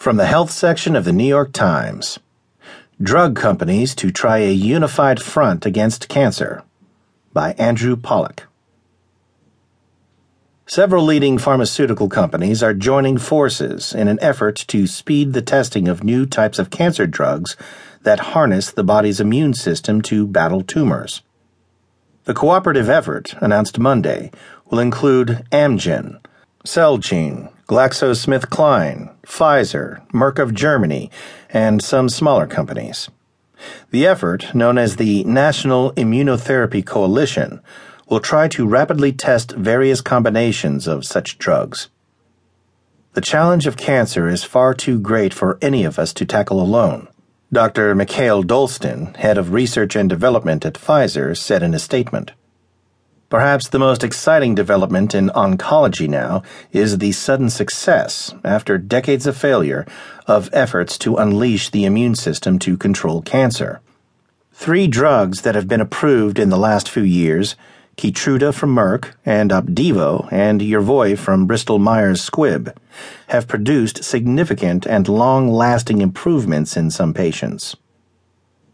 From the health section of the New York Times Drug Companies to Try a Unified Front Against Cancer by Andrew Pollack. Several leading pharmaceutical companies are joining forces in an effort to speed the testing of new types of cancer drugs that harness the body's immune system to battle tumors. The cooperative effort, announced Monday, will include Amgen, Celgene, GlaxoSmithKline, Pfizer, Merck of Germany, and some smaller companies. The effort, known as the National Immunotherapy Coalition, will try to rapidly test various combinations of such drugs. The challenge of cancer is far too great for any of us to tackle alone. Dr. Mikael Dolsten, head of research and development at Pfizer, said in a statement. Perhaps the most exciting development in oncology now is the sudden success, after decades of failure, of efforts to unleash the immune system to control cancer. Three drugs that have been approved in the last few years Keytruda from Merck and Opdivo and Yervoy from Bristol Myers Squibb have produced significant and long lasting improvements in some patients.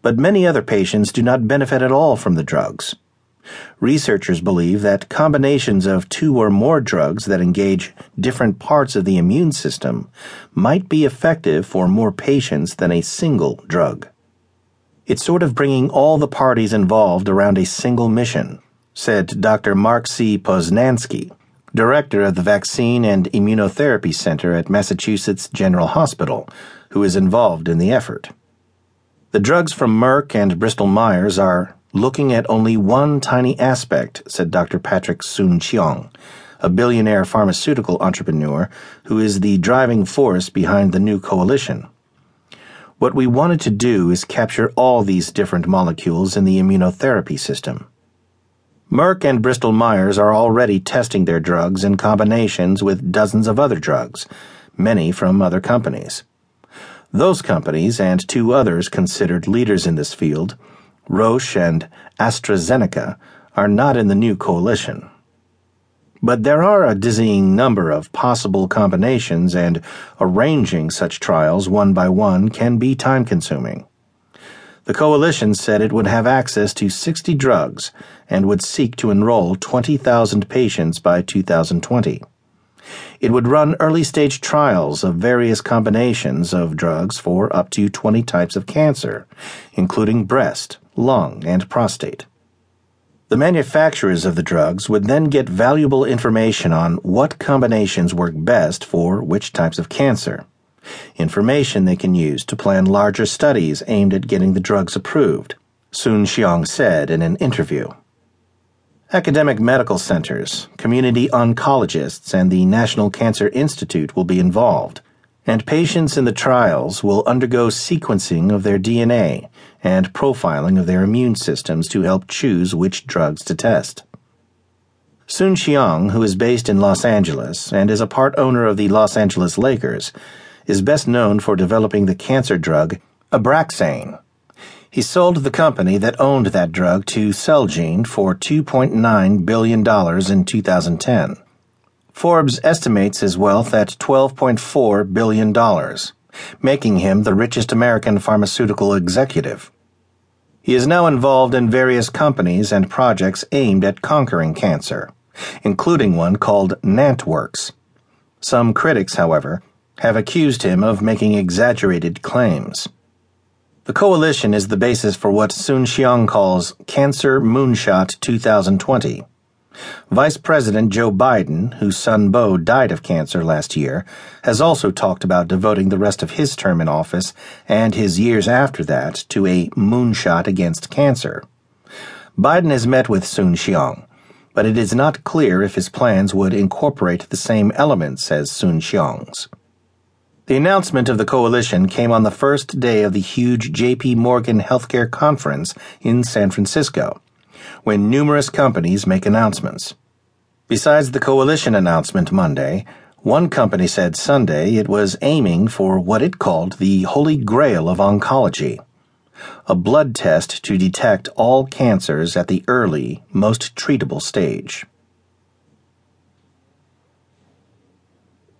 But many other patients do not benefit at all from the drugs. Researchers believe that combinations of two or more drugs that engage different parts of the immune system might be effective for more patients than a single drug. It's sort of bringing all the parties involved around a single mission, said Dr. Mark C. Poznansky, director of the Vaccine and Immunotherapy Center at Massachusetts General Hospital, who is involved in the effort. The drugs from Merck and Bristol Myers are looking at only one tiny aspect, said Dr. Patrick Soon-Shiong, a billionaire pharmaceutical entrepreneur who is the driving force behind the new coalition. What we wanted to do is capture all these different molecules in the immunotherapy system. Merck and Bristol Myers are already testing their drugs in combinations with dozens of other drugs, many from other companies. Those companies and two others considered leaders in this field Roche and AstraZeneca are not in the new coalition. But there are a dizzying number of possible combinations, and arranging such trials one by one can be time consuming. The coalition said it would have access to 60 drugs and would seek to enroll 20,000 patients by 2020. It would run early stage trials of various combinations of drugs for up to 20 types of cancer, including breast, lung, and prostate. The manufacturers of the drugs would then get valuable information on what combinations work best for which types of cancer. Information they can use to plan larger studies aimed at getting the drugs approved, Soon-Shiong said in an interview. Academic medical centers, community oncologists, and the National Cancer Institute will be involved and patients in the trials will undergo sequencing of their DNA and profiling of their immune systems to help choose which drugs to test. Soon-Shiong, who is based in Los Angeles and is a part owner of the Los Angeles Lakers, is best known for developing the cancer drug Abraxane. He sold the company that owned that drug to Celgene for $2.9 billion in 2010. Forbes estimates his wealth at $12.4 billion, making him the richest American pharmaceutical executive. He is now involved in various companies and projects aimed at conquering cancer, including one called Nantworks. Some critics, however, have accused him of making exaggerated claims. The coalition is the basis for what Soon-Shiong calls Cancer Moonshot 2020 Vice President Joe Biden, whose son Beau died of cancer last year, has also talked about devoting the rest of his term in office and his years after that to a moonshot against cancer. Biden has met with Soon-Shiong, but it is not clear if his plans would incorporate the same elements as Soon-Shiong's. The announcement of the coalition came on the first day of the huge JP Morgan Healthcare Conference in San Francisco when numerous companies make announcements. Besides the coalition announcement Monday, one company said Sunday it was aiming for what it called the holy grail of oncology a blood test to detect all cancers at the early, most treatable stage.